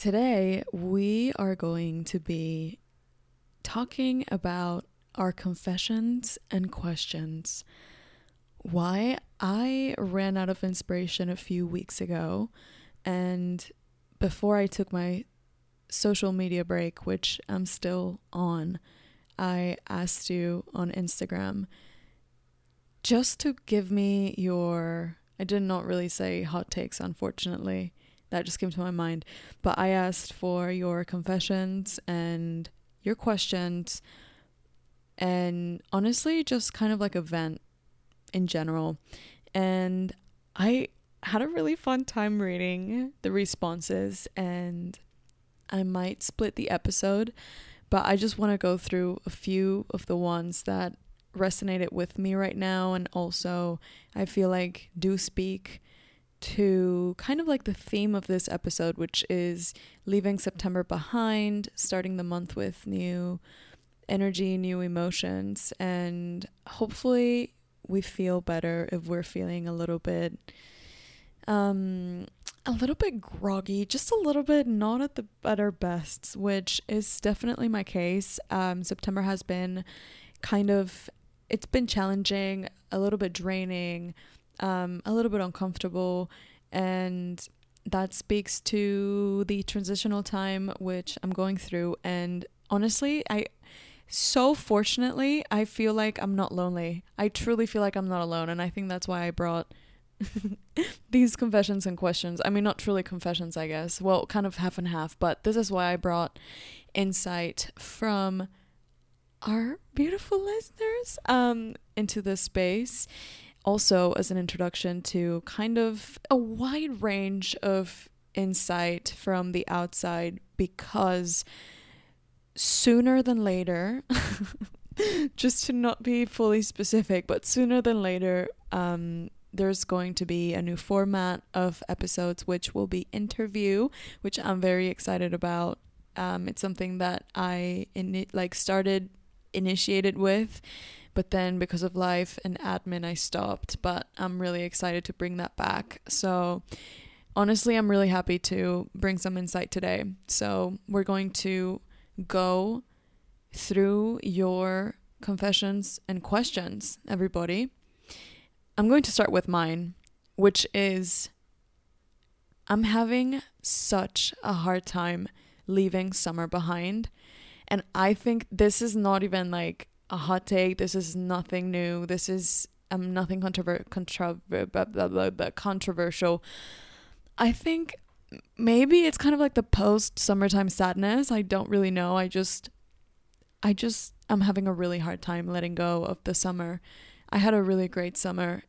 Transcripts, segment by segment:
Today, we are going to be talking about our confessions and questions. Why I ran out of inspiration a few weeks ago, and before I took my social media break, which I'm still on, I asked you on Instagram just to give me your. I did not really say hot takes, unfortunately that just came to my mind. But I asked for your confessions and your questions, and honestly, just kind of like a vent in general. And I had a really fun time reading the responses, and I might split the episode, but I just want to go through a few of the ones that resonated with me right now, and also I feel like do speak to kind of like the theme of this episode, which is leaving September behind, starting the month with new energy, new emotions, and hopefully we feel better if we're feeling a little bit um a little bit groggy, just a little bit not at the at our best, which is definitely my case. Um September has been kind of it's been challenging, a little bit draining um, a little bit uncomfortable, and that speaks to the transitional time which I'm going through. And honestly, I so fortunately, I feel like I'm not lonely. I truly feel like I'm not alone, and I think that's why I brought these confessions and questions. I mean, not truly confessions, I guess. Well, kind of half and half, but this is why I brought insight from our beautiful listeners um into this space also as an introduction to kind of a wide range of insight from the outside because sooner than later just to not be fully specific but sooner than later um, there's going to be a new format of episodes which will be interview which i'm very excited about. Um, it's something that i in like started initiated with but then because of life and admin, I stopped. But I'm really excited to bring that back. So honestly, I'm really happy to bring some insight today. So we're going to go through your confessions and questions, everybody. I'm going to start with mine, which is I'm having such a hard time leaving summer behind. And I think this is not even like a hot take. This is nothing new. This is um nothing controver- controver- blah, blah, blah, blah, controversial. I think maybe it's kind of like the post summertime sadness. I don't really know. I just I just I'm having a really hard time letting go of the summer. I had a really great summer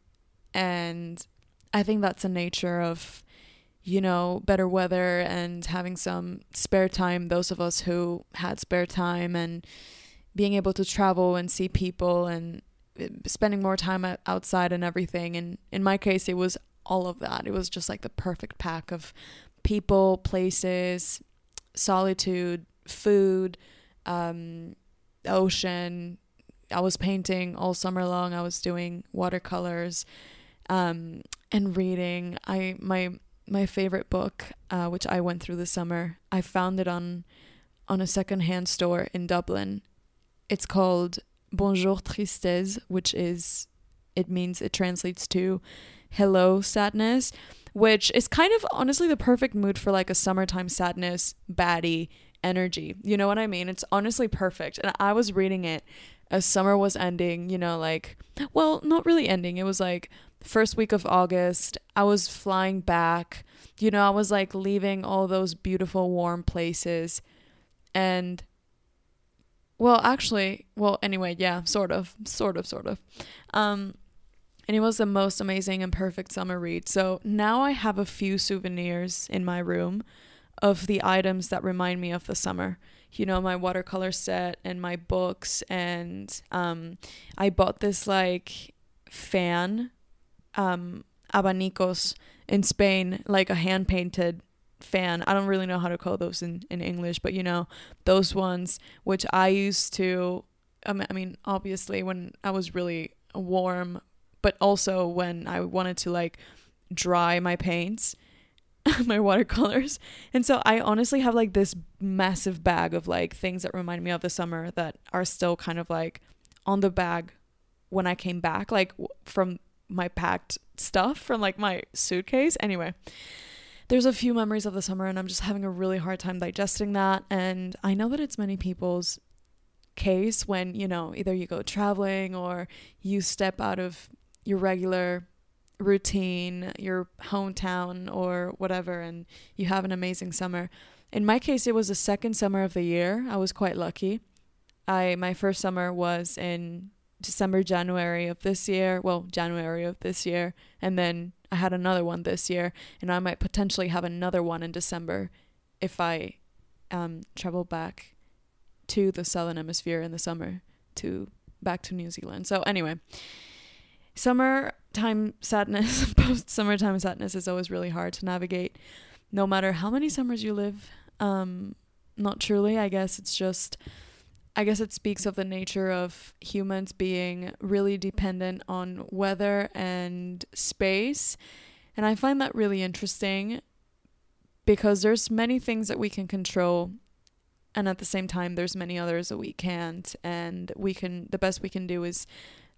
and I think that's a nature of you know, better weather and having some spare time, those of us who had spare time and being able to travel and see people and uh, spending more time outside and everything. And in my case, it was all of that. It was just like the perfect pack of people, places, solitude, food, um, ocean. I was painting all summer long. I was doing watercolors um, and reading. I my my favorite book, uh, which I went through this summer. I found it on on a secondhand store in Dublin, it's called Bonjour Tristesse, which is, it means, it translates to hello sadness, which is kind of honestly the perfect mood for like a summertime sadness, baddie energy. You know what I mean? It's honestly perfect. And I was reading it as summer was ending, you know, like, well, not really ending. It was like first week of August. I was flying back. You know, I was like leaving all those beautiful warm places. And well, actually, well, anyway, yeah, sort of, sort of, sort of. Um, and it was the most amazing and perfect summer read. So now I have a few souvenirs in my room of the items that remind me of the summer. You know, my watercolor set and my books. And um, I bought this like fan, um, abanicos in Spain, like a hand painted fan. I don't really know how to call those in, in English, but you know, those ones which I used to, um, I mean, obviously when I was really warm, but also when I wanted to like dry my paints. my watercolors. And so I honestly have like this massive bag of like things that remind me of the summer that are still kind of like on the bag when I came back, like from my packed stuff from like my suitcase. Anyway, there's a few memories of the summer and I'm just having a really hard time digesting that. And I know that it's many people's case when, you know, either you go traveling or you step out of your regular routine, your hometown or whatever, and you have an amazing summer. In my case, it was the second summer of the year. I was quite lucky. I my first summer was in December, January of this year. Well, January of this year, and then I had another one this year, and I might potentially have another one in December if I um, travel back to the southern hemisphere in the summer to back to New Zealand. So anyway, summertime sadness, post summertime sadness is always really hard to navigate, no matter how many summers you live. Um, not truly, I guess it's just. I guess it speaks of the nature of humans being really dependent on weather and space. And I find that really interesting because there's many things that we can control and at the same time there's many others that we can't and we can the best we can do is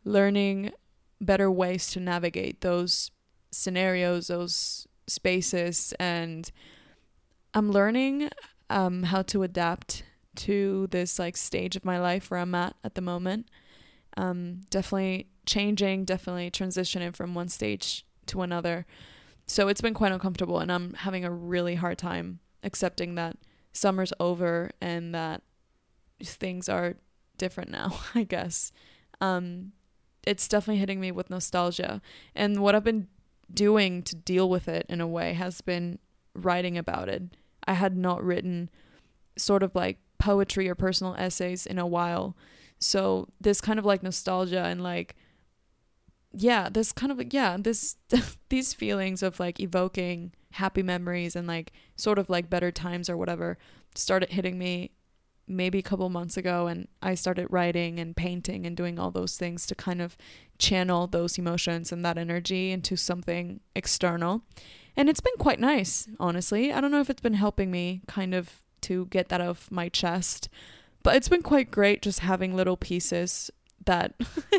learning better ways to navigate those scenarios, those spaces, and I'm learning um, how to adapt to this like stage of my life where I'm at at the moment. Um, definitely changing, definitely transitioning from one stage to another. So it's been quite uncomfortable, and I'm having a really hard time accepting that summer's over and that things are different now, I guess. Um, it's definitely hitting me with nostalgia. And what I've been doing to deal with it in a way has been writing about it. I had not written sort of like poetry or personal essays in a while. So this kind of like nostalgia and like yeah, this kind of yeah, this these feelings of like evoking happy memories and like sort of like better times or whatever started hitting me maybe a couple months ago and I started writing and painting and doing all those things to kind of channel those emotions and that energy into something external. And it's been quite nice, honestly. I don't know if it's been helping me kind of to get that off my chest, but it's been quite great just having little pieces that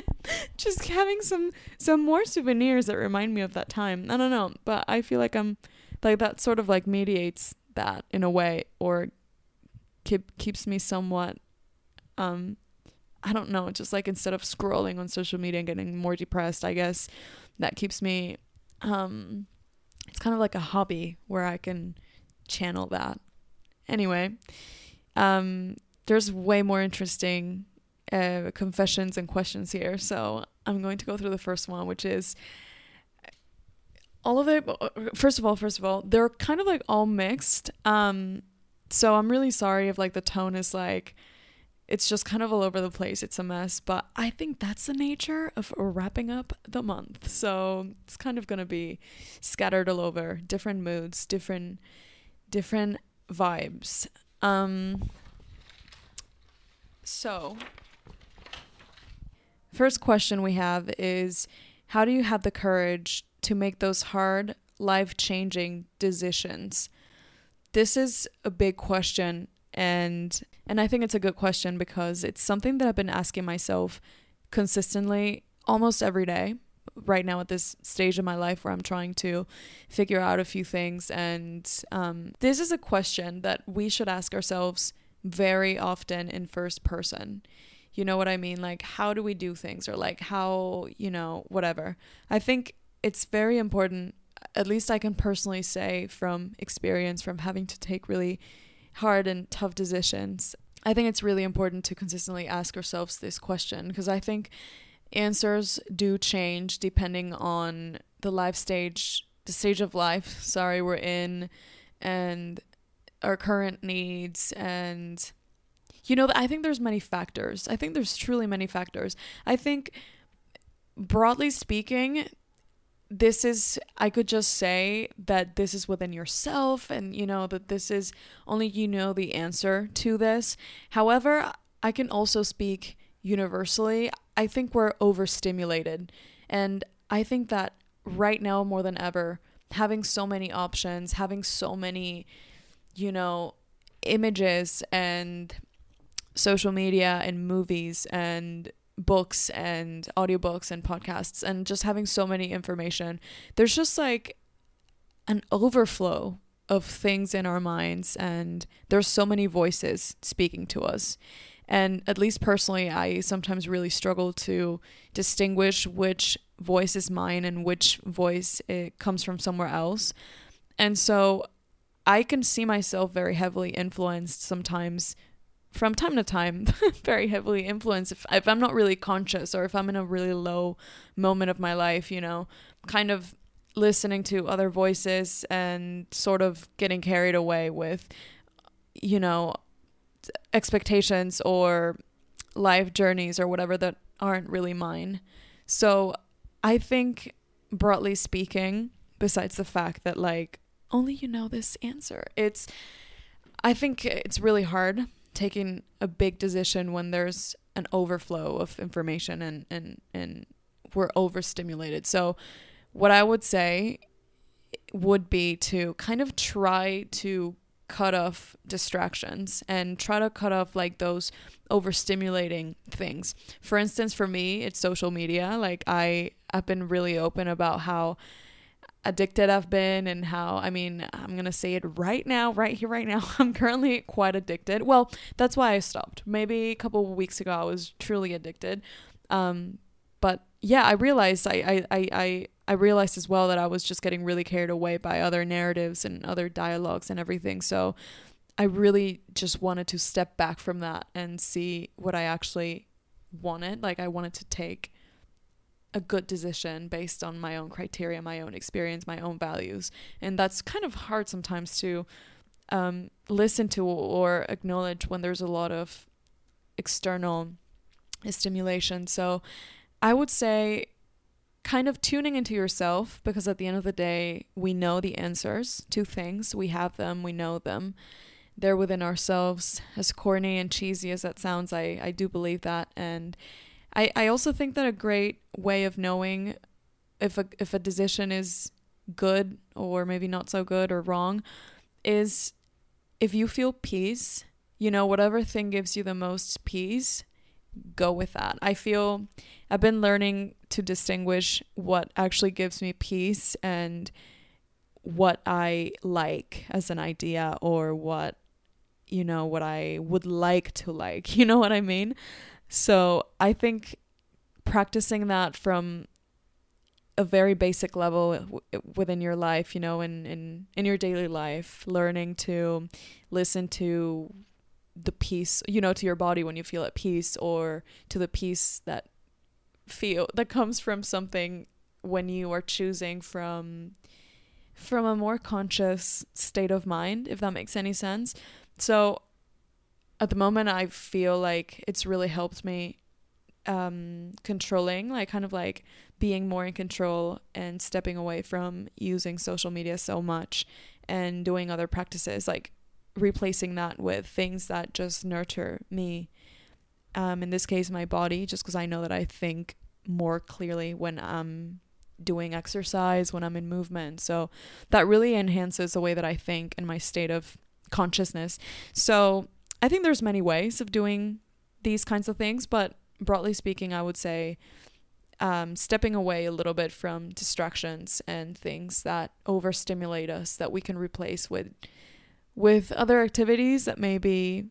just having some some more souvenirs that remind me of that time. I don't know, but I feel like I'm like that sort of like mediates that in a way or keep keeps me somewhat um I don't know, just like instead of scrolling on social media and getting more depressed, I guess that keeps me um it's kind of like a hobby where I can channel that. Anyway, um there's way more interesting uh, confessions and questions here. So I'm going to go through the first one, which is all of it. First of all, first of all, they're kind of like all mixed. Um, so I'm really sorry if like the tone is like it's just kind of all over the place. It's a mess, but I think that's the nature of wrapping up the month. So it's kind of going to be scattered all over, different moods, different different vibes. Um so first question we have is how do you have the courage to make those hard life-changing decisions? this is a big question and and I think it's a good question because it's something that I've been asking myself consistently almost every day right now at this stage of my life where I'm trying to figure out a few things. And um, this is a question that we should ask ourselves very often in first person. You know what I mean? Like how do we do things? Or like how you know whatever. I think it's very important at least I can personally say from experience, from having to take really hard and tough decisions, I think it's really important to consistently ask ourselves this question. Because I think answers do change depending on the life stage, the stage of life, sorry, we're in, and our current needs and you know i think there's many factors. I think there's truly many factors. I think broadly speaking this is i could just say that this is within yourself and you know that this is only you know the answer to this. However i can also speak universally i think we're overstimulated and i think that right now more than ever having so many options, having so many, you know, images and social media and movies and books and audiobooks and podcasts and just having so many information. There's just like an overflow of things in our minds and there's so many voices speaking to us. And at least personally, I sometimes really struggle to distinguish which voice is mine and which voice it comes from somewhere else. And so I can see myself very heavily influenced sometimes from time to time very heavily influenced if, if i'm not really conscious or if i'm in a really low moment of my life you know kind of listening to other voices and sort of getting carried away with you know expectations or life journeys or whatever that aren't really mine so i think broadly speaking besides the fact that like only you know this answer it's i think it's really hard taking a big decision when there's an overflow of information and and and we're overstimulated. So what I would say would be to kind of try to cut off distractions and try to cut off like those overstimulating things. For instance, for me, it's social media. Like I I've been really open about how addicted I've been and how I mean I'm going to say it right now right here right now I'm currently quite addicted. Well, that's why I stopped. Maybe a couple weeks ago I was truly addicted. Um but yeah, I realized I I I I realized as well that I was just getting really carried away by other narratives and other dialogues and everything. So I really just wanted to step back from that and see what I actually wanted. Like I wanted to take a good decision based on my own criteria, my own experience, my own values. And that's kind of hard sometimes to um, listen to or acknowledge when there's a lot of external stimulation. So I would say kind of tuning into yourself because at the end of the day, we know the answers to things, we have them, we know them. They're within ourselves. As corny and cheesy as that sounds, I, I do believe that. And I, I also think that a great way of knowing if a if a decision is good or maybe not so good or wrong is if you feel peace, you know, whatever thing gives you the most peace, go with that. I feel I've been learning to distinguish what actually gives me peace and what I like as an idea or what you know what I would like to like. You know what I mean? So I think practicing that from a very basic level within your life, you know, in, in, in your daily life, learning to listen to the peace, you know, to your body when you feel at peace or to the peace that feel that comes from something when you are choosing from from a more conscious state of mind, if that makes any sense. So at the moment I feel like it's really helped me um controlling like kind of like being more in control and stepping away from using social media so much and doing other practices like replacing that with things that just nurture me. Um in this case my body just cuz I know that I think more clearly when I'm doing exercise when I'm in movement. So that really enhances the way that I think and my state of consciousness. So I think there's many ways of doing these kinds of things, but broadly speaking, I would say um, stepping away a little bit from distractions and things that overstimulate us that we can replace with with other activities that maybe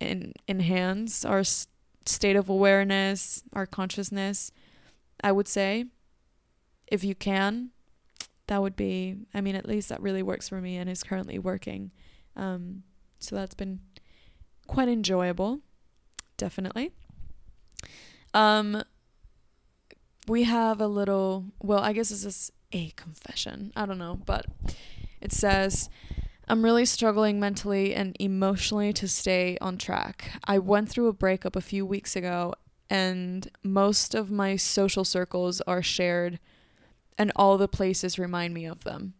in, enhance our s- state of awareness, our consciousness. I would say, if you can, that would be. I mean, at least that really works for me and is currently working. Um, so that's been quite enjoyable, definitely. Um, we have a little, well, I guess this is a confession. I don't know, but it says, I'm really struggling mentally and emotionally to stay on track. I went through a breakup a few weeks ago, and most of my social circles are shared, and all the places remind me of them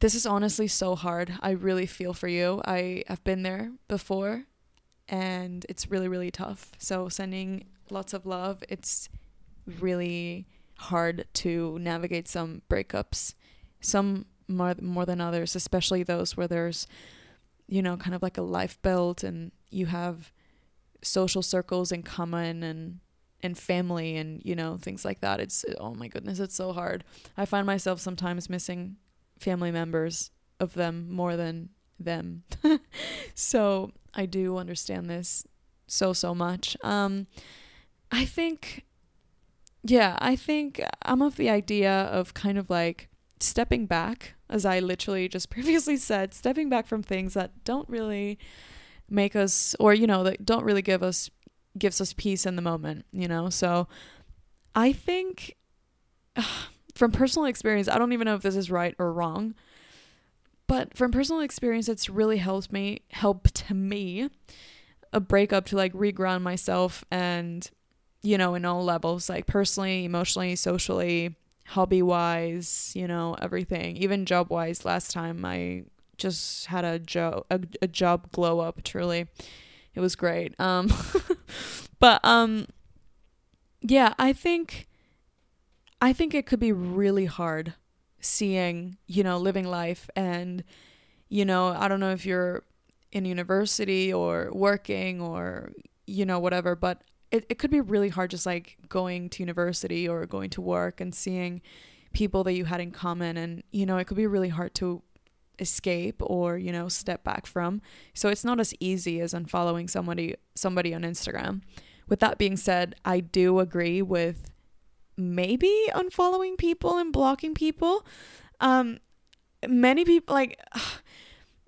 this is honestly so hard. I really feel for you. I have been there before and it's really really tough. So sending lots of love. It's really hard to navigate some breakups some more more than others, especially those where there's you know, kind of like a life belt and you have social circles in common and and family and you know things like that. It's oh my goodness it's so hard. I find myself sometimes missing family members of them more than them. So i do understand this so so much. Um i think yeah i think i'm of the idea of kind of like stepping back as i literally just previously said stepping back from things that don't really make us or you know that don't really give us gives us peace in the moment you know? So i think from personal experience i don't even know if this is right or wrong but from personal experience it's really helped me helped me uh, a breakup to like reground myself and you know in all levels like personally emotionally socially hobby wise you know everything. Even job wise last time i just had a job a, a job glow up truly. It was great. Um but um yeah i think i think it could be really hard seeing you know living life and you know i don't know if you're in university or working or you know whatever but it, it could be really hard just like going to university or going to work and seeing people that you had in common. And you know it could be really hard to escape or you know step back from. So it's not as easy as unfollowing somebody somebody on Instagram. With that being said I do agree with maybe unfollowing people and blocking people. Um many people like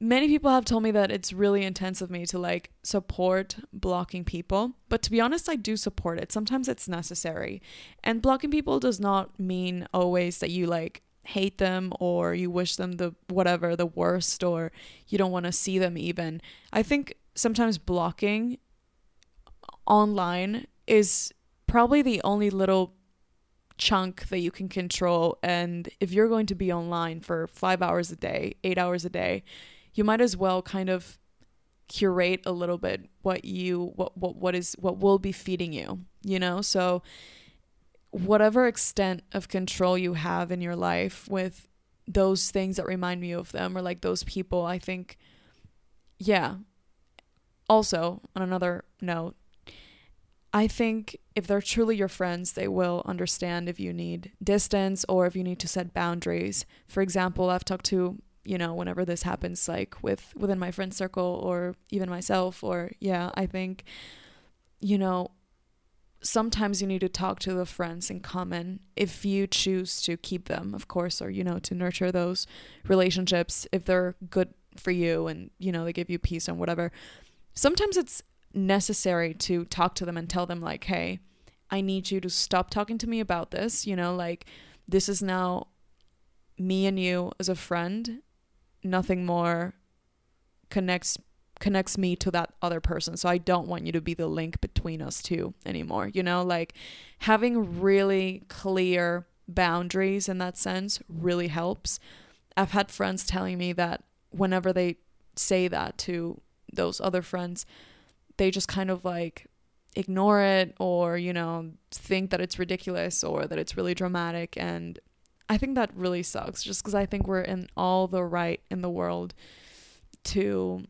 many people have told me that it's really intense of me to like support blocking people but to be honest i do support it sometimes it's necessary and blocking people does not mean always that you like hate them or you wish them the whatever, the worst, or you don't want to see them even. I think sometimes blocking online is probably the only little chunk that you can control. And if you're going to be online for five hours a day, eight hours a day, you might as well kind of curate a little bit what you what what what is what will be feeding you you know so whatever extent of control you have in your life with those things that remind me of them or like those people, I think, yeah. Also, on another note, I think if they're truly your friends, they will understand if you need distance or if you need to set boundaries. For example, I've talked to, you know, whenever this happens, like with within my friend circle or even myself, or yeah, I think, you know, sometimes you need to talk to the friends in common if you choose to keep them, of course, or, you know, to nurture those relationships if they're good for you and, you know, they give you peace and whatever. Sometimes it's necessary to talk to them and tell them, like, hey, I need you to stop talking to me about this. You know, like, this is now me and you as a friend. Nothing more connects connects me to that other person. So I don't want you to be the link between us two anymore. You know, like having really clear boundaries in that sense really helps. I've had friends telling me that whenever they say that to those other friends, they just kind of like ignore it or, you know, think that it's ridiculous or that it's really dramatic. And I think that really sucks just because I think we're in all the right in the world to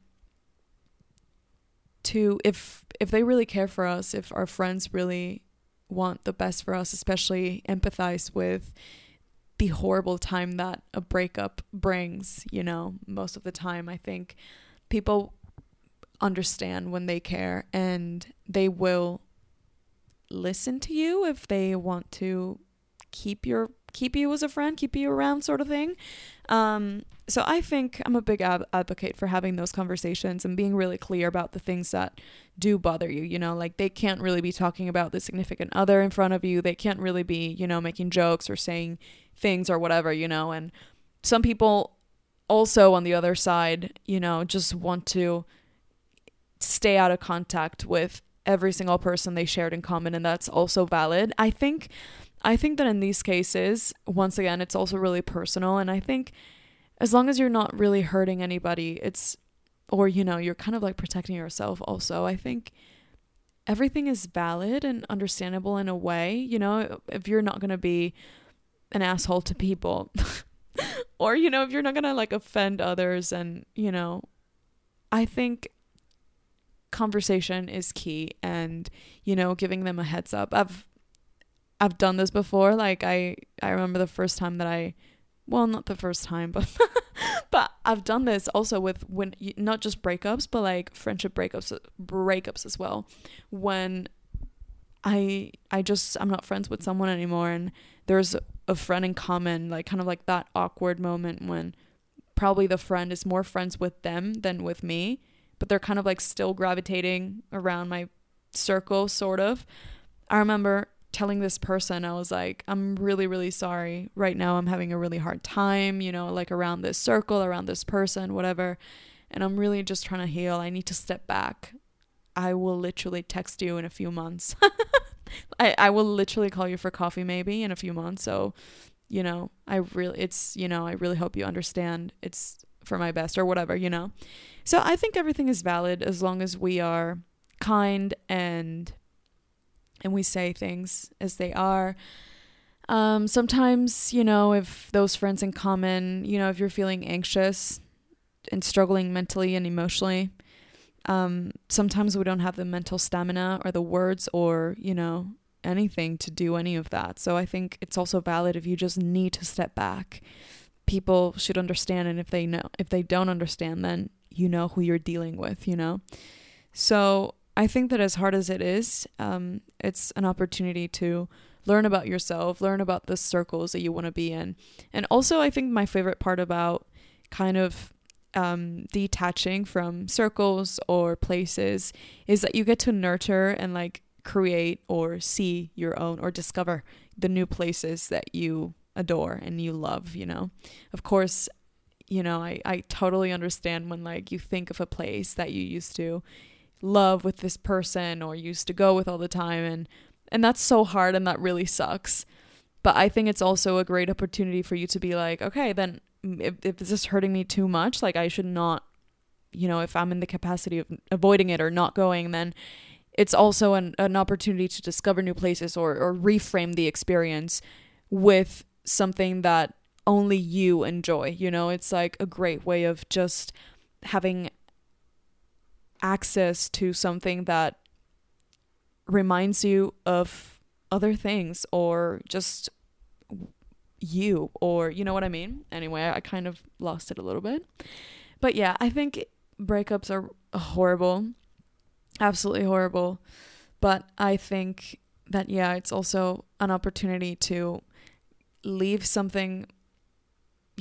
to if if they really care for us, if our friends really want the best for us, especially empathize with the horrible time that a breakup brings, you know, most of the time. I think people understand when they care and they will listen to you if they want to keep your keep you as a friend, keep you around, sort of thing. Um, so I think I'm a big ab- advocate for having those conversations and being really clear about the things that do bother you. You know, like they can't really be talking about the significant other in front of you. They can't really be, you know, making jokes or saying things or whatever, you know. And some people also on the other side, you know, just want to stay out of contact with every single person they shared in common and that's also valid. I think I think that in these cases, once again, it's also really personal. And I think as long as you're not really hurting anybody, it's, or, you know, you're kind of like protecting yourself also, I think everything is valid and understandable in a way. You know, if you're not going to be an asshole to people, or you know if you're not gonna like offend others and you know i think conversation is key and you know giving them a heads up i've i've done this before like i i remember the first time that i well not the first time but but i've done this also with when not just breakups but like friendship breakups uh, breakups as well when i i just i'm not friends with someone anymore and there's a friend in common, like kind of like that awkward moment when probably the friend is more friends with them than with me, but they're kind of like still gravitating around my circle, sort of. I remember telling this person, I was like, I'm really, really sorry. Right now, I'm having a really hard time, you know, like around this circle, around this person, whatever. And I'm really just trying to heal. I need to step back. I will literally text you in a few months. I, I will literally call you for coffee maybe in a few months. So, you know, I really, it's, you know, I really hope you understand it's for my best or whatever, you know? So I think everything is valid as long as we are kind and, and we say things as they are. Um, sometimes, you know, if those friends in common, you know, if you're feeling anxious and struggling mentally and emotionally, um, sometimes we don't have the mental stamina or the words or, you know, anything to do any of that. So I think it's also valid if you just need to step back. People should understand and if they know if they don't understand then you know who you're dealing with, you know. So I think that as hard as it is, um, it's an opportunity to learn about yourself, learn about the circles that you want to be in. And also I think my favorite part about kind of um, detaching from circles or places is that you get to nurture and like create or see your own or discover the new places that you adore and you love, you know. Of course, you know, I, I totally understand when like you think of a place that you used to love with this person or used to go with all the time and and that's so hard and that really sucks. But I think it's also a great opportunity for you to be like, okay, then if, if this is hurting me too much, like I should not, you know, if I'm in the capacity of avoiding it or not going, then it's also an, an opportunity to discover new places or, or reframe the experience with something that only you enjoy. You know, it's like a great way of just having access to something that reminds you of other things or just you or you know what I mean? Anyway, I kind of lost it a little bit. But yeah, I think breakups are horrible. Absolutely horrible. But I think that yeah, it's also an opportunity to leave something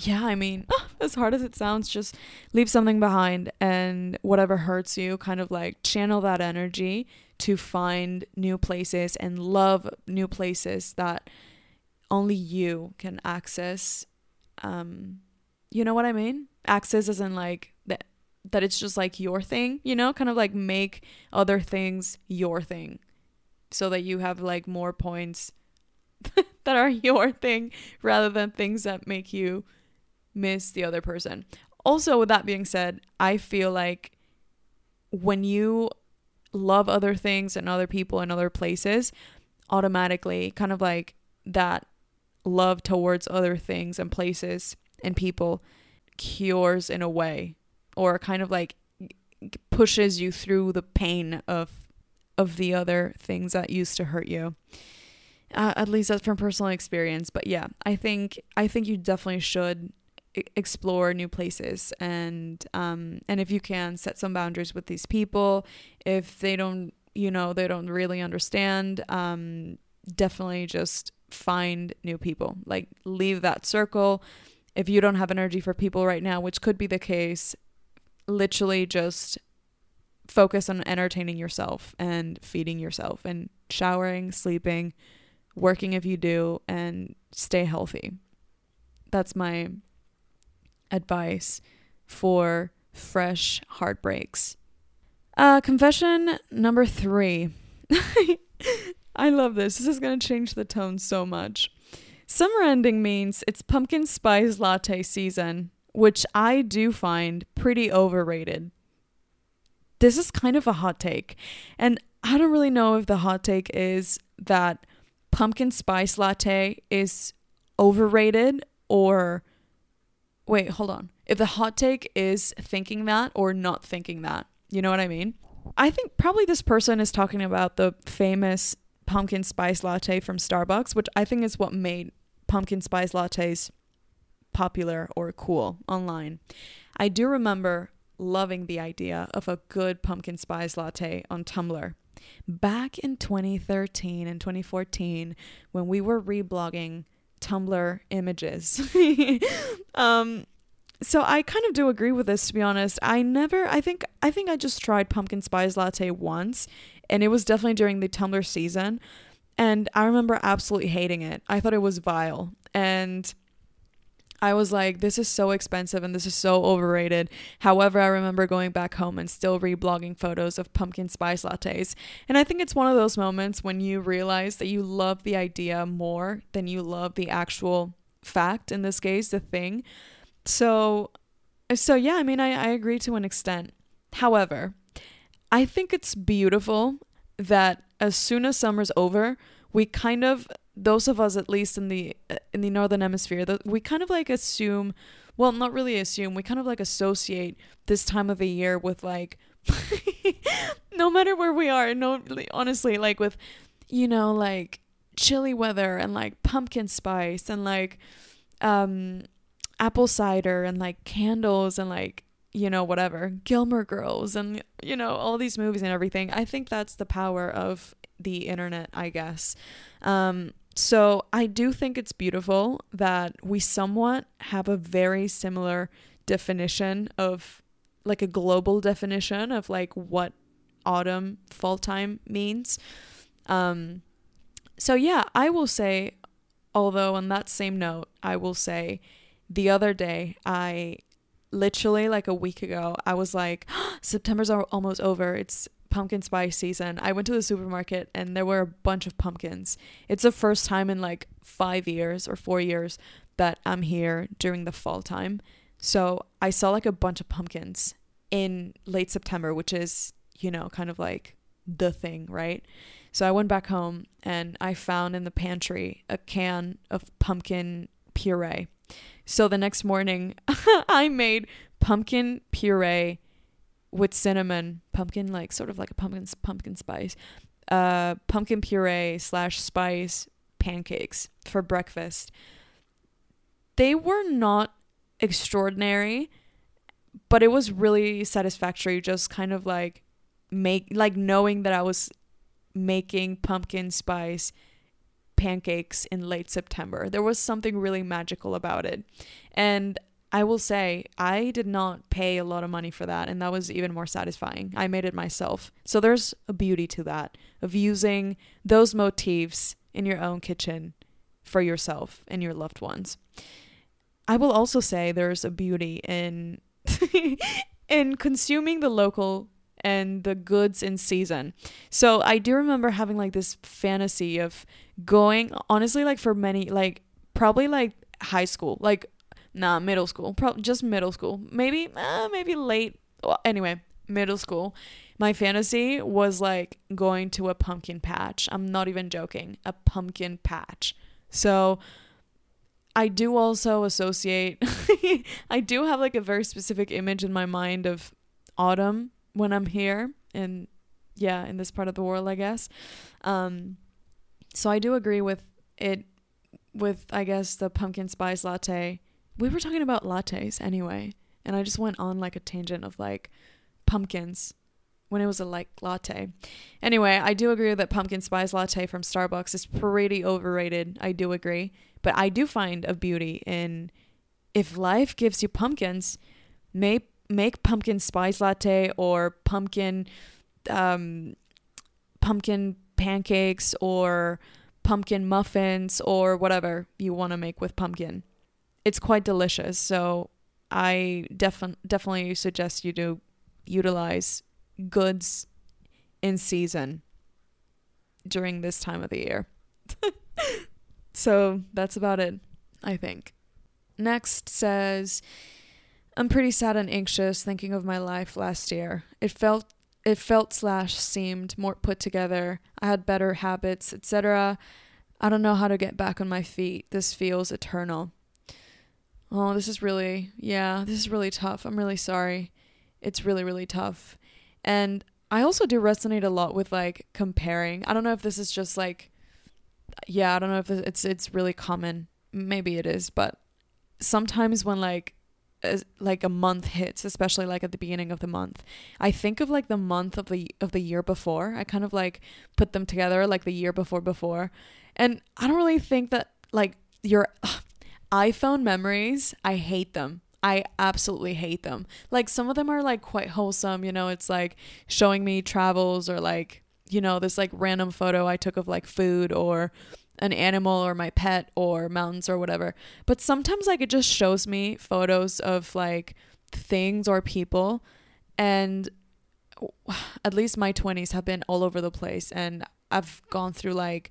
yeah, I mean, as hard as it sounds, just leave something behind and whatever hurts you, kind of like channel that energy to find new places and love new places that only you can access um you know what I mean? Access isn't like that that it's just like your thing, you know, kind of like make other things your thing so that you have like more points that are your thing rather than things that make you miss the other person. Also, with that being said, I feel like when you love other things and other people and other places, automatically kind of like that love towards other things and places and people cures in a way or kind of like pushes you through the pain of of the other things that used to hurt you uh, at least that's from personal experience but yeah i think i think you definitely should explore new places and um and if you can set some boundaries with these people if they don't you know they don't really understand um definitely just find new people. Like leave that circle. If you don't have energy for people right now, which could be the case, literally just focus on entertaining yourself and feeding yourself and showering, sleeping, working if you do, and stay healthy. That's my advice for fresh heartbreaks. Uh, confession number three. I love this. This is going to change the tone so much. Summer ending means it's pumpkin spice latte season, which I do find pretty overrated. This is kind of a hot take. And I don't really know if the hot take is that pumpkin spice latte is overrated or wait, hold on. If the hot take is thinking that or not thinking that, you know what I mean? I think probably this person is talking about the famous pumpkin spice latte from Starbucks, which I think is what made pumpkin spice lattes popular or cool online. I do remember loving the idea of a good pumpkin spice latte on Tumblr. Back in 2013 and 2014, when we were reblogging Tumblr images, um, so I kind of do agree with this to be honest. I never I think I think I just tried pumpkin spice latte once and it was definitely during the Tumblr season and I remember absolutely hating it. I thought it was vile and I was like, this is so expensive and this is so overrated. However, I remember going back home and still reblogging photos of pumpkin spice lattes. And I think it's one of those moments when you realize that you love the idea more than you love the actual fact, in this case, the thing. So, so yeah, I mean, I, I agree to an extent. However, I think it's beautiful that as soon as summer's over, we kind of those of us at least in the uh, in the northern hemisphere that we kind of like assume well not really assume we kind of like associate this time of the year with like no matter where we are no honestly like with you know like chilly weather and like pumpkin spice and like um apple cider and like candles and like you know whatever Gilmore Girls and you know all these movies and everything I think that's the power of the internet I guess. Um so I do think it's beautiful that we somewhat have a very similar definition of like a global definition of like what autumn fall time means. Um so yeah, I will say although on that same note, I will say the other day I literally like a week ago, I was like, September's almost over. It's pumpkin spice season, I went to the supermarket and there were a bunch of pumpkins. It's the first time in like five years or four years that I'm here during the fall time. So I saw like a bunch of pumpkins in late September, which is, you know, kind of like the thing, right? So I went back home and I found in the pantry a can of pumpkin puree. So the next morning, I made pumpkin puree with cinnamon, pumpkin, like sort of like a pumpkin pumpkin spice, uh, pumpkin puree slash spice pancakes for breakfast. They were not extraordinary, but it was really satisfactory. Just kind of like make like knowing that I was making pumpkin spice pancakes in late September. There was something really magical about it. And I will say I did not pay a lot of money for that, and that was even more satisfying. I made it myself. So there's a beauty to that of using those motifs in your own kitchen for yourself and your loved ones. I will also say there's a beauty in in consuming the local and the goods in season. So I do remember having like this fantasy of going honestly like for many like probably like high school, like Nah, middle school. Probably just middle school. Maybe, uh, maybe late. Well, anyway, middle school. My fantasy was like going to a pumpkin patch. I'm not even joking. A pumpkin patch. So I do also associate I do have like a very specific image in my mind of autumn when I'm here and yeah, in this part of the world, I guess. Um so I do agree with it with I guess the pumpkin spice latte we were talking about lattes anyway, and I just went on like a tangent of like pumpkins when it was a like latte. Anyway, I do agree that pumpkin spice latte from Starbucks is pretty overrated. I do agree, but I do find a beauty in if life gives you pumpkins, make make pumpkin spice latte or pumpkin um pumpkin pancakes or pumpkin muffins or whatever you want to make with pumpkin it's quite delicious. So I defi- definitely suggest you to utilize goods in season during this time of the year. so that's about it, I think. Next says, I'm pretty sad and anxious thinking of my life last year. It felt it felt slash seemed more put together. I had better habits, etc. I don't know how to get back on my feet. This feels eternal. Oh, this is really, yeah, this is really tough. I'm really sorry. It's really, really tough. And I also do resonate a lot with like comparing. I don't know if this is just like, yeah, I don't know if it's it's really common. Maybe it is, but sometimes when like as, like a month hits, especially like at the beginning of the month, I think of like the month of the of the year before. I kind of like put them together like the year before before, and I don't really think that like your iPhone memories. I hate them. I absolutely hate them. Like some of them are like quite wholesome, you know, it's like showing me travels or like, you know, this like random photo I took of like food or an animal or my pet or mountains or whatever. But sometimes like it just shows me photos of like things or people and at least my 20s have been all over the place and I've gone through like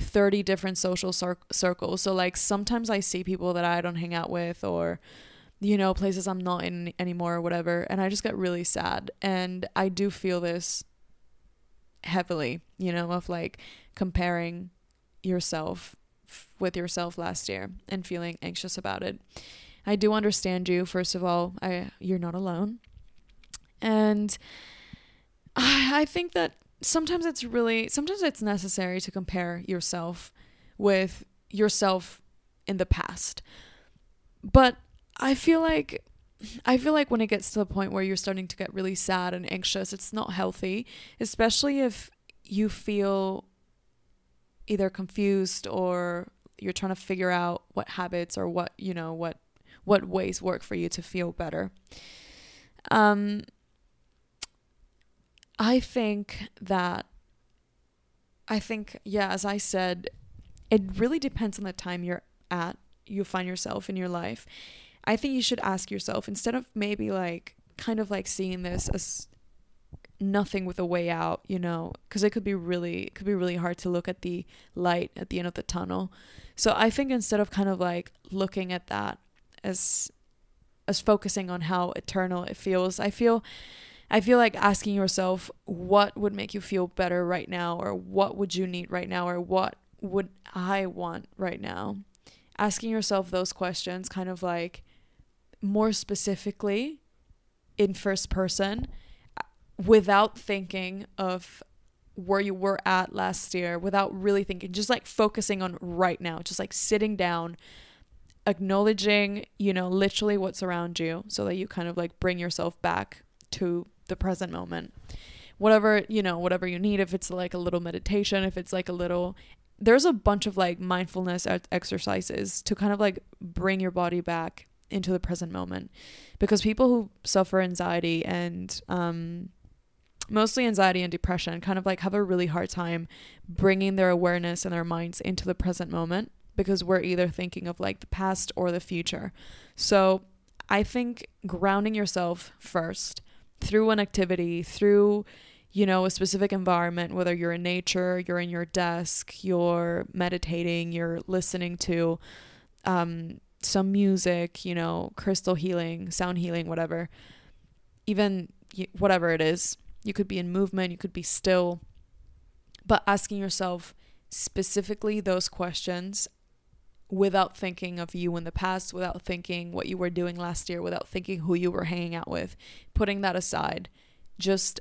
30 different social cir- circles. So like sometimes I see people that I don't hang out with or you know, places I'm not in anymore or whatever. And I just get really sad. And I do feel this heavily, you know, of like comparing yourself f- with yourself last year and feeling anxious about it. I do understand you. First of all, I you're not alone. And I, I think that sometimes it's really sometimes it's necessary to compare yourself with yourself in the past. But I feel like I feel like when it gets to the point where you're starting to get really sad and anxious, it's not healthy, especially if you feel either confused or you're trying to figure out what habits or what, you know, what what ways work for you to feel better. Um I think that I think yeah, as I said, it really depends on the time you're at, you find yourself in your life I think you should ask yourself instead of maybe like kind of like seeing this as nothing with a way out, you know, because it could be really it could be really hard to look at the light at the end of the tunnel. So I think instead of kind of like looking at that as as focusing on how eternal it feels, I feel I feel like asking yourself what would make you feel better right now or what would you need right now or what would I want right now? Asking yourself those questions kind of like more specifically in first person without thinking of where you were at last year without really thinking just like focusing on right now just like sitting down acknowledging you know literally what's around you so that you kind of like bring yourself back to the present moment whatever you know whatever you need if it's like a little meditation if it's like a little there's a bunch of like mindfulness exercises to kind of like bring your body back into the present moment because people who suffer anxiety and um, mostly anxiety and depression kind of like have a really hard time bringing their awareness and their minds into the present moment because we're either thinking of like the past or the future. So I think grounding yourself first through an activity, through you know, a specific environment, whether you're in nature, you're in your desk, you're meditating, you're listening to um, some music, you know, crystal healing, sound healing, whatever. Even whatever it is, you could be in movement, you could be still, but asking yourself specifically those questions without thinking of you in the past, without thinking what you were doing last year, without thinking who you were hanging out with, putting that aside, just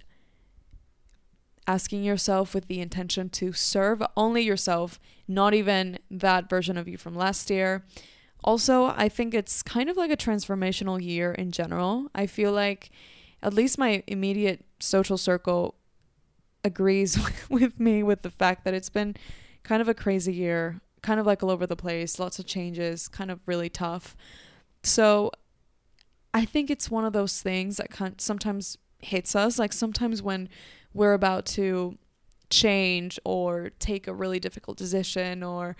asking yourself with the intention to serve only yourself, not even that version of you from last year, also, I think it's kind of like a transformational year in general. I feel like at least my immediate social circle agrees with me with the fact that it's been kind of a crazy year, kind of like all over the place, lots of changes, kind of really tough. So I think it's one of those things that kind sometimes hits us. Like sometimes when we're about to change or take a really difficult decision or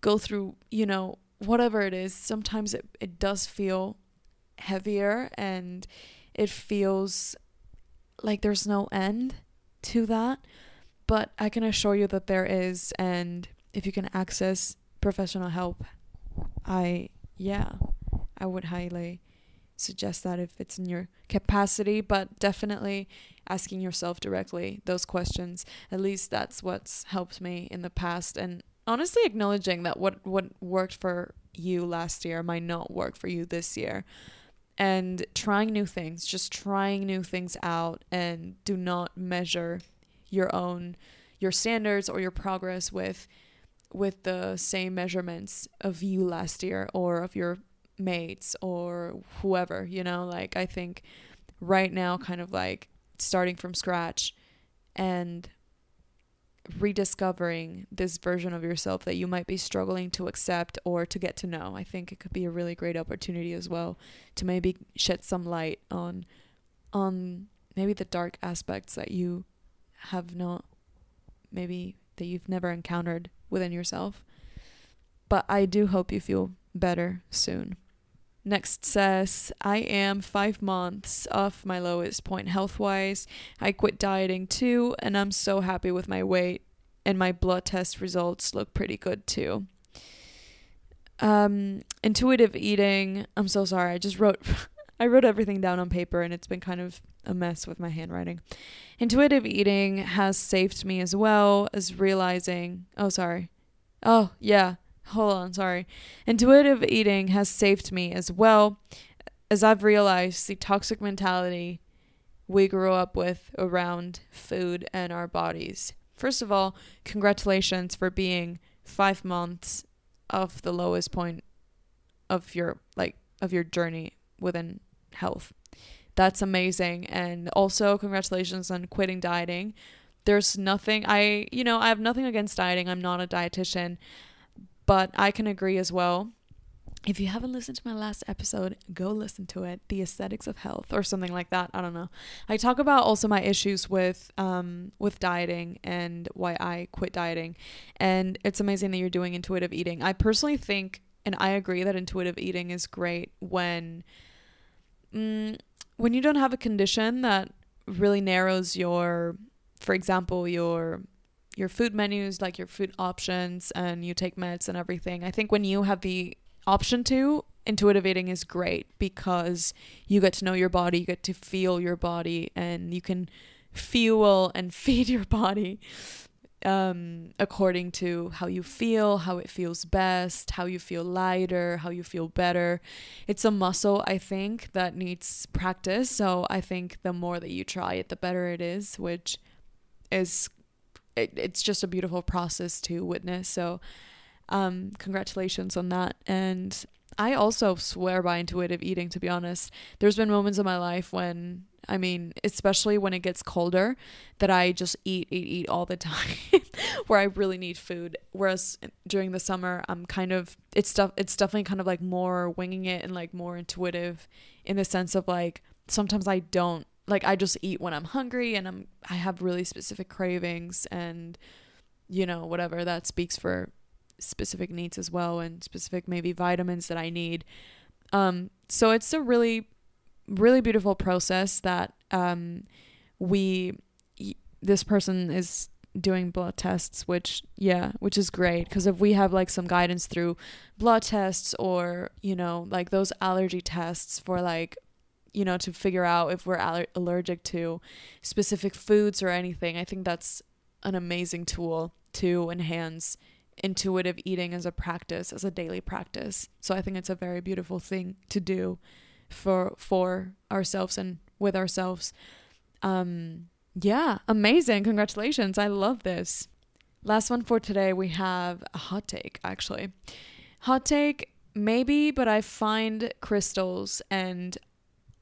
go through, you know, whatever it is, sometimes it, it does feel heavier and it feels like there's no end to that. But I can assure you that there is, and if you can access professional help, I, yeah, I would highly suggest that if it's in your capacity, but definitely asking yourself directly those questions. At least that's what's helped me in the past. And honestly acknowledging that what what worked for you last year might not work for you this year. And trying new things, just trying new things out and do not measure your own your standards or your progress with with the same measurements of you last year or of your mates or whoever, you know, like I think right now kind of like starting from scratch and rediscovering this version of yourself that you might be struggling to accept or to get to know. I think it could be a really great opportunity as well to maybe shed some light on on maybe the dark aspects that you have not maybe that you've never encountered within yourself. But I do hope you feel better soon. Next says, I am five months off my lowest point health wise. I quit dieting too, and I'm so happy with my weight, and my blood test results look pretty good too. Um, intuitive eating, I'm so sorry, I just wrote. I wrote everything down on paper and it's been kind of a mess with my handwriting. Intuitive eating has saved me as well as realizing. Oh, sorry. Oh, yeah. Hold on, sorry. Intuitive eating has saved me as well as I've realized the toxic mentality we grew up with around food and our bodies. First of all, congratulations for being five months of the lowest point of your like of your journey within health. That's amazing. And also congratulations on quitting dieting. There's nothing I you know, I have nothing against dieting. I'm not a dietitian. But I can agree as well. If you haven't listened to my last episode, go listen to it. The aesthetics of health or something like that. I don't know. I talk about also my issues with um with dieting and why I quit dieting. And it's amazing that you're doing intuitive eating. I personally think and I agree that intuitive eating is great when mm, when you don't have a condition that really narrows your for example your your food menus, like your food options, and you take meds and everything. I think when you have the option to, intuitive eating is great because you get to know your body, you get to feel your body, and you can fuel and feed your body um, according to how you feel, how it feels best, how you feel lighter, how you feel better. It's a muscle, I think, that needs practice. So I think the more that you try it, the better it is, which is it, it's just a beautiful process to witness. So, um, congratulations on that. And I also swear by intuitive eating, to be honest. There's been moments in my life when, I mean, especially when it gets colder, that I just eat, eat, eat all the time, where I really need food. Whereas during the summer, I'm kind of, it's stuff, it's definitely kind of like more winging it and like more intuitive in the sense of like, sometimes I don't like I just eat when I'm hungry and I'm I have really specific cravings and you know whatever that speaks for specific needs as well and specific maybe vitamins that I need. Um so it's a really really beautiful process that um we this person is doing blood tests which yeah which is great because if we have like some guidance through blood tests or you know like those allergy tests for like you know, to figure out if we're aller- allergic to specific foods or anything. I think that's an amazing tool to enhance intuitive eating as a practice, as a daily practice. So I think it's a very beautiful thing to do for for ourselves and with ourselves. Um yeah, amazing. Congratulations. I love this. Last one for today, we have a hot take actually. Hot take maybe, but I find crystals and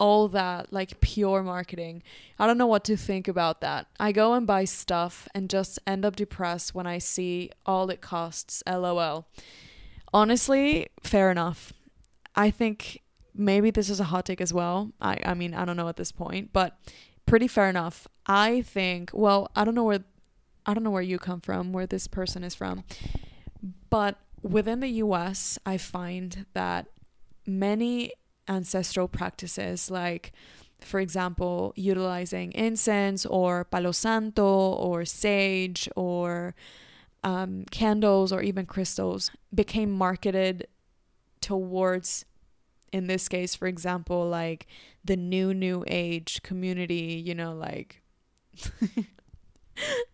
all that like pure marketing. I don't know what to think about that. I go and buy stuff and just end up depressed when I see all it costs. LOL. Honestly, fair enough. I think maybe this is a hot take as well. I I mean, I don't know at this point, but pretty fair enough. I think, well, I don't know where I don't know where you come from, where this person is from. But within the US, I find that many ancestral practices like for example, utilizing incense or palo santo or sage or um, candles or even crystals became marketed towards, in this case, for example, like the new, new age community, you know, like,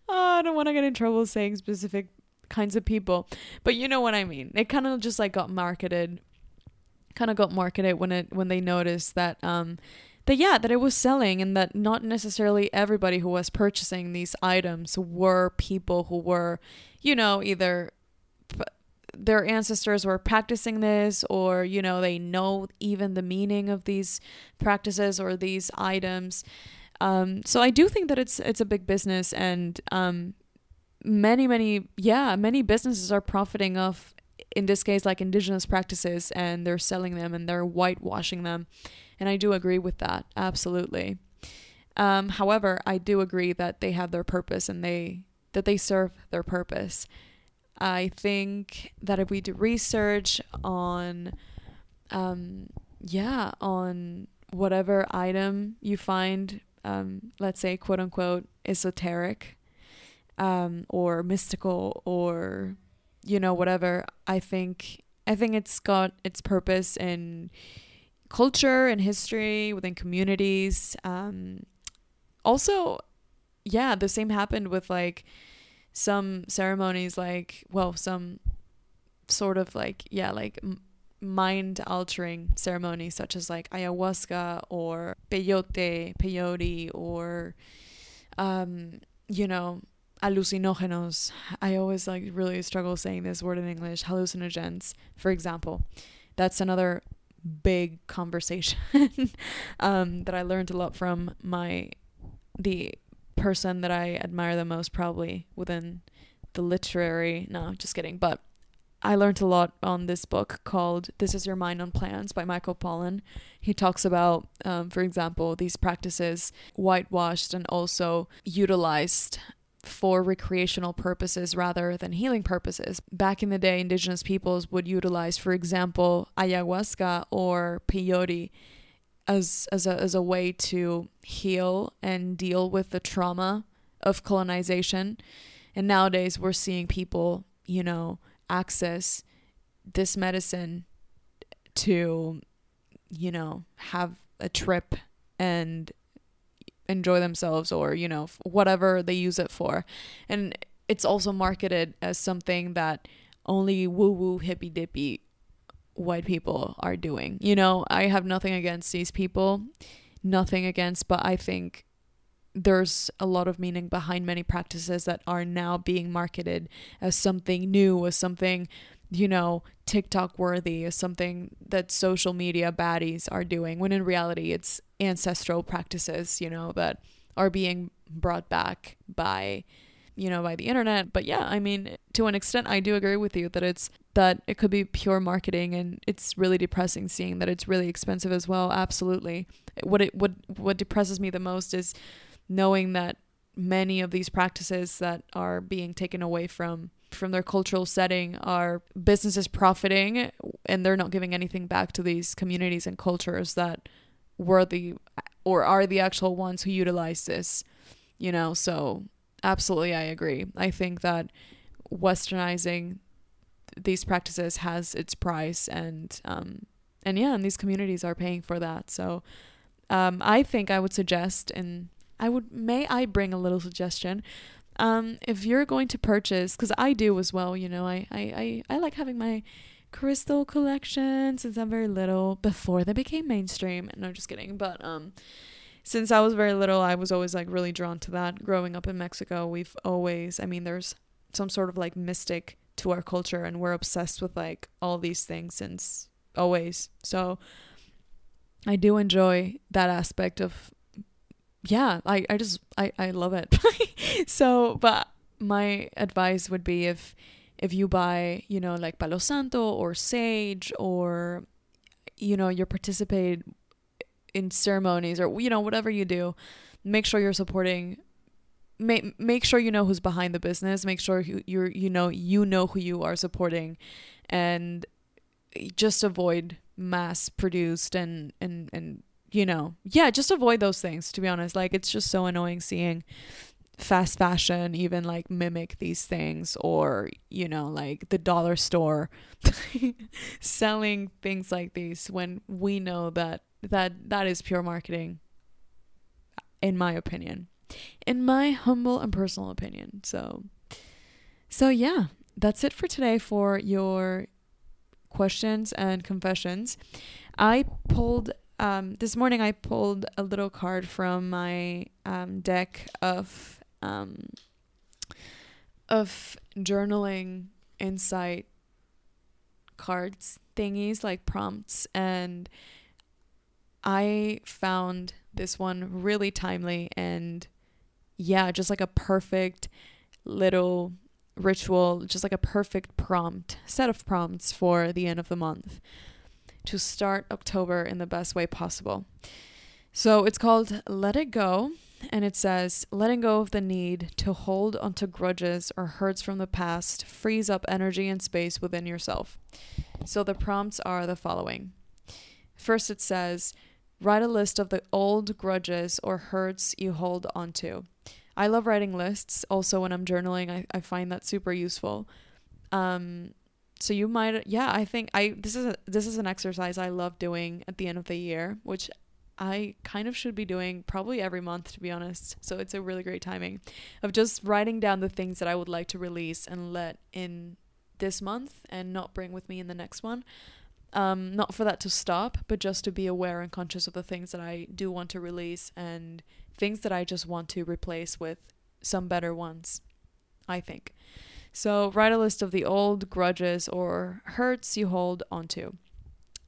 oh, I don't want to get in trouble saying specific kinds of people. But you know what I mean. It kind of just like got marketed kind of got marketed when it when they noticed that um that yeah that it was selling and that not necessarily everybody who was purchasing these items were people who were you know either their ancestors were practicing this or you know they know even the meaning of these practices or these items. Um, so i do think that it's it's a big business and um, many many yeah many businesses are profiting off in this case like indigenous practices and they're selling them and they're whitewashing them. And i do agree with that absolutely. Um, however i do agree that they have their purpose and they that they serve their purpose I think that if we do research on, um, yeah, on whatever item you find, um, let's say, quote unquote, esoteric um, or mystical or, you know, whatever, I think. I think it's got its purpose in culture and history within communities. Um, also, yeah, the same happened with like some ceremonies like well some sort of like yeah like mind altering ceremonies such as like ayahuasca or peyote peyote or um you know alucinógenos. I always like really struggle saying this word in english hallucinogens for example. That's another big conversation um, that i learned a lot from my the person that I admire the most probably within the literary no just kidding but I learned a lot on this book called This Is Your Mind on Plants by Michael Pollan. He talks about, um, for example, these practices whitewashed and also utilized for recreational purposes rather than healing purposes. Back in the day, indigenous peoples would utilize, for example, ayahuasca or peyote as as a as a way to heal and deal with the trauma of colonization. And nowadays we're seeing people, you know, access this medicine to you know, have a trip and enjoy themselves or, you know, whatever they use it for. And it's also marketed as something that only woo woo hippy dippy white people are doing. You know, I have nothing against these people, nothing against, but I think there's a lot of meaning behind many practices that are now being marketed as something new, as something, you know, TikTok worthy, as something that social media baddies are doing, when in reality it's ancestral practices, you know, that are being brought back by you know by the internet. But yeah i mean to an extent i do agree with you that it's that it could be pure marketing and it's really depressing seeing that it's really expensive as well. Absolutely. What it what what depresses me the most is knowing that many of these practices that are being taken away from from their cultural setting are businesses profiting and they're not giving anything back to these communities and cultures that were the or are the actual ones who utilize this you know? So absolutely i agree. I think that westernizing these practices has its price and um and yeah and these communities are paying for that. So um i think i would suggest and i would may i bring a little suggestion? Um if you're going to purchase because i do as well you know I, I i i like having my crystal collection since i'm very little before they became mainstream. No just kidding. But um since i was very little i was always like really drawn to that growing up in mexico we've always i mean there's some sort of like mystic to our culture and we're obsessed with like all these things since always. So I do enjoy that aspect of yeah, I, I just I, I love it. so but my advice would be if if you buy, you know, like Palo Santo or sage or you know, you're participate in ceremonies or you know, whatever you do, make sure you're supporting make make sure you know who's behind the business. Make sure you you you know you know who you are supporting, and just avoid mass produced and and and you know yeah just avoid those things to be honest like it's just so annoying seeing fast fashion even like mimic these things or you know like the dollar store selling things like these when we know that that that is pure marketing in my opinion in my humble and personal opinion. So, so yeah, that's it for today for your questions and confessions. I pulled um, this morning. I pulled a little card from my um, deck of um, of journaling insight cards thingies like prompts and I found this one really timely and yeah, just like a perfect little ritual, just like a perfect prompt, set of prompts for the end of the month to start October in the best way possible. So it's called Let It Go, and it says, Letting go of the need to hold onto grudges or hurts from the past frees up energy and space within yourself. So the prompts are the following. First, it says, Write a list of the old grudges or hurts you hold onto. I love writing lists. Also, when I'm journaling, I, I find that super useful. Um, so you might, yeah, I think I this is a, this is an exercise I love doing at the end of the year, which I kind of should be doing probably every month to be honest. So it's a really great timing of just writing down the things that I would like to release and let in this month and not bring with me in the next one. Um, not for that to stop, but just to be aware and conscious of the things that I do want to release and things that I just want to replace with some better ones, I think. So, write a list of the old grudges or hurts you hold onto.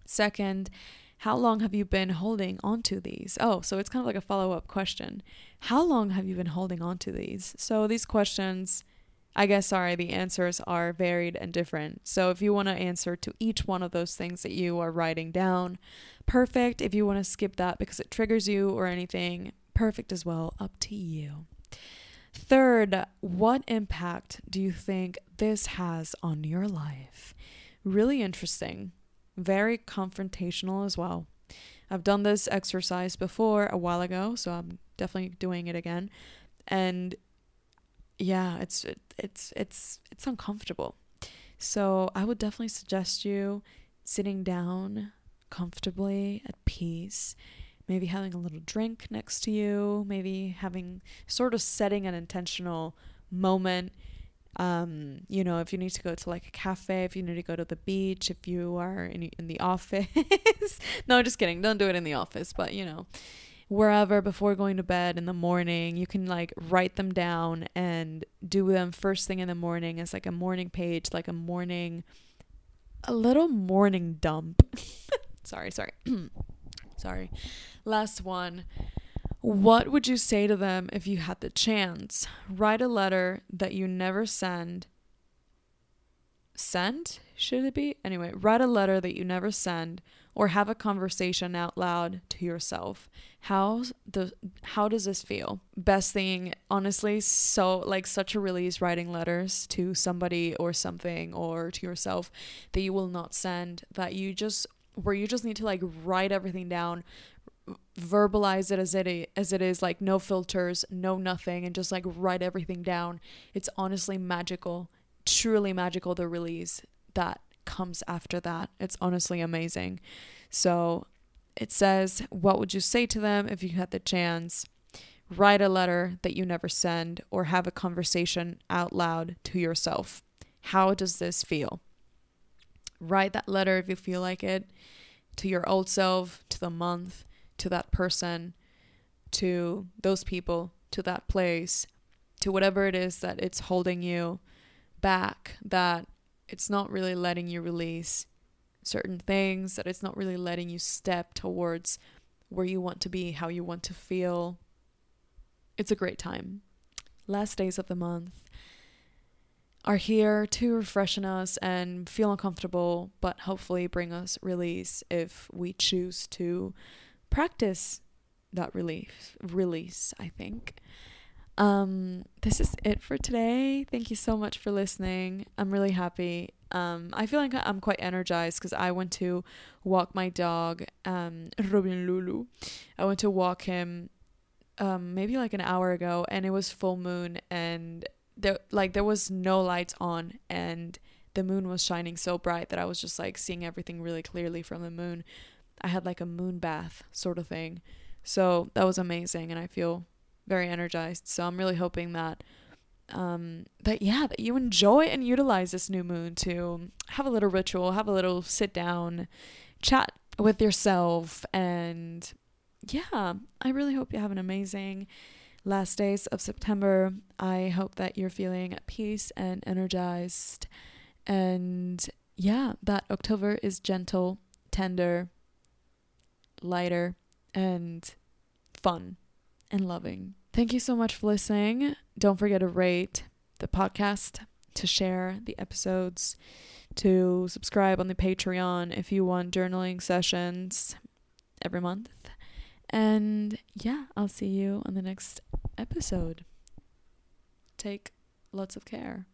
Second, how long have you been holding onto these? Oh, so it's kind of like a follow up question. How long have you been holding onto these? So, these questions I guess, sorry, the answers are varied and different. So if you want to answer to each one of those things that you are writing down, perfect. If you want to skip that because it triggers you or anything, perfect as well. Up to you. Third, what impact do you think this has on your life? Really interesting, very confrontational as well. I've done this exercise before a while ago, so I'm definitely doing it again. And yeah, it's it's it's it's uncomfortable. So I would definitely suggest you sitting down comfortably at peace, maybe having a little drink next to you, maybe having sort of setting an intentional moment. Um, you know, if you need to go to like a cafe, if you need to go to the beach, if you are in in the office. no, just kidding. Don't do it in the office, but you know, wherever before going to bed in the morning. You can like write them down and do them first thing in the morning as like a morning page, like a morning, a little morning dump. sorry, sorry. sorry. Last one. What would you say to them if you had the chance? Write a letter that you never send. Send? Should it be? Anyway, write a letter that you never send or have a conversation out loud to yourself. How the how does this feel? Best thing, honestly, so like such a release writing letters to somebody or something or to yourself that you will not send that you just where you just need to like write everything down, verbalize it as it as it is like no filters, no nothing and just like write everything down. It's honestly magical, truly magical the release that comes after that. It's honestly amazing. So it says, What would you say to them if you had the chance? Write a letter that you never send or have a conversation out loud to yourself. How does this feel? Write that letter if you feel like it to your old self, to the month, to that person, to those people, to that place, to whatever it is that it's holding you back, that it's not really letting you release certain things, that it's not really letting you step towards where you want to be, how you want to feel. It's a great time. Last days of the month are here to refreshen us and feel uncomfortable, but hopefully bring us release if we choose to practice that relief release, I think. Um, this is it for today. Thank you so much for listening. I'm really happy. Um, I feel like I'm quite energized because I went to walk my dog, um, Robin Lulu. I went to walk him, um, maybe like an hour ago, and it was full moon, and there like there was no lights on, and the moon was shining so bright that I was just like seeing everything really clearly from the moon. I had like a moon bath sort of thing, so that was amazing, and I feel very energized. So I'm really hoping that um, that yeah, that you enjoy and utilize this new moon to have a little ritual, have a little sit down, chat with yourself, and yeah, I really hope you have an amazing last days of September. I hope that you're feeling at peace and energized, and yeah, that October is gentle, tender, lighter, and fun and loving. Thank you so much for listening. Don't forget to rate the podcast, to share the episodes, to subscribe on the Patreon if you want journaling sessions every month. And yeah, I'll see you on the next episode. Take lots of care.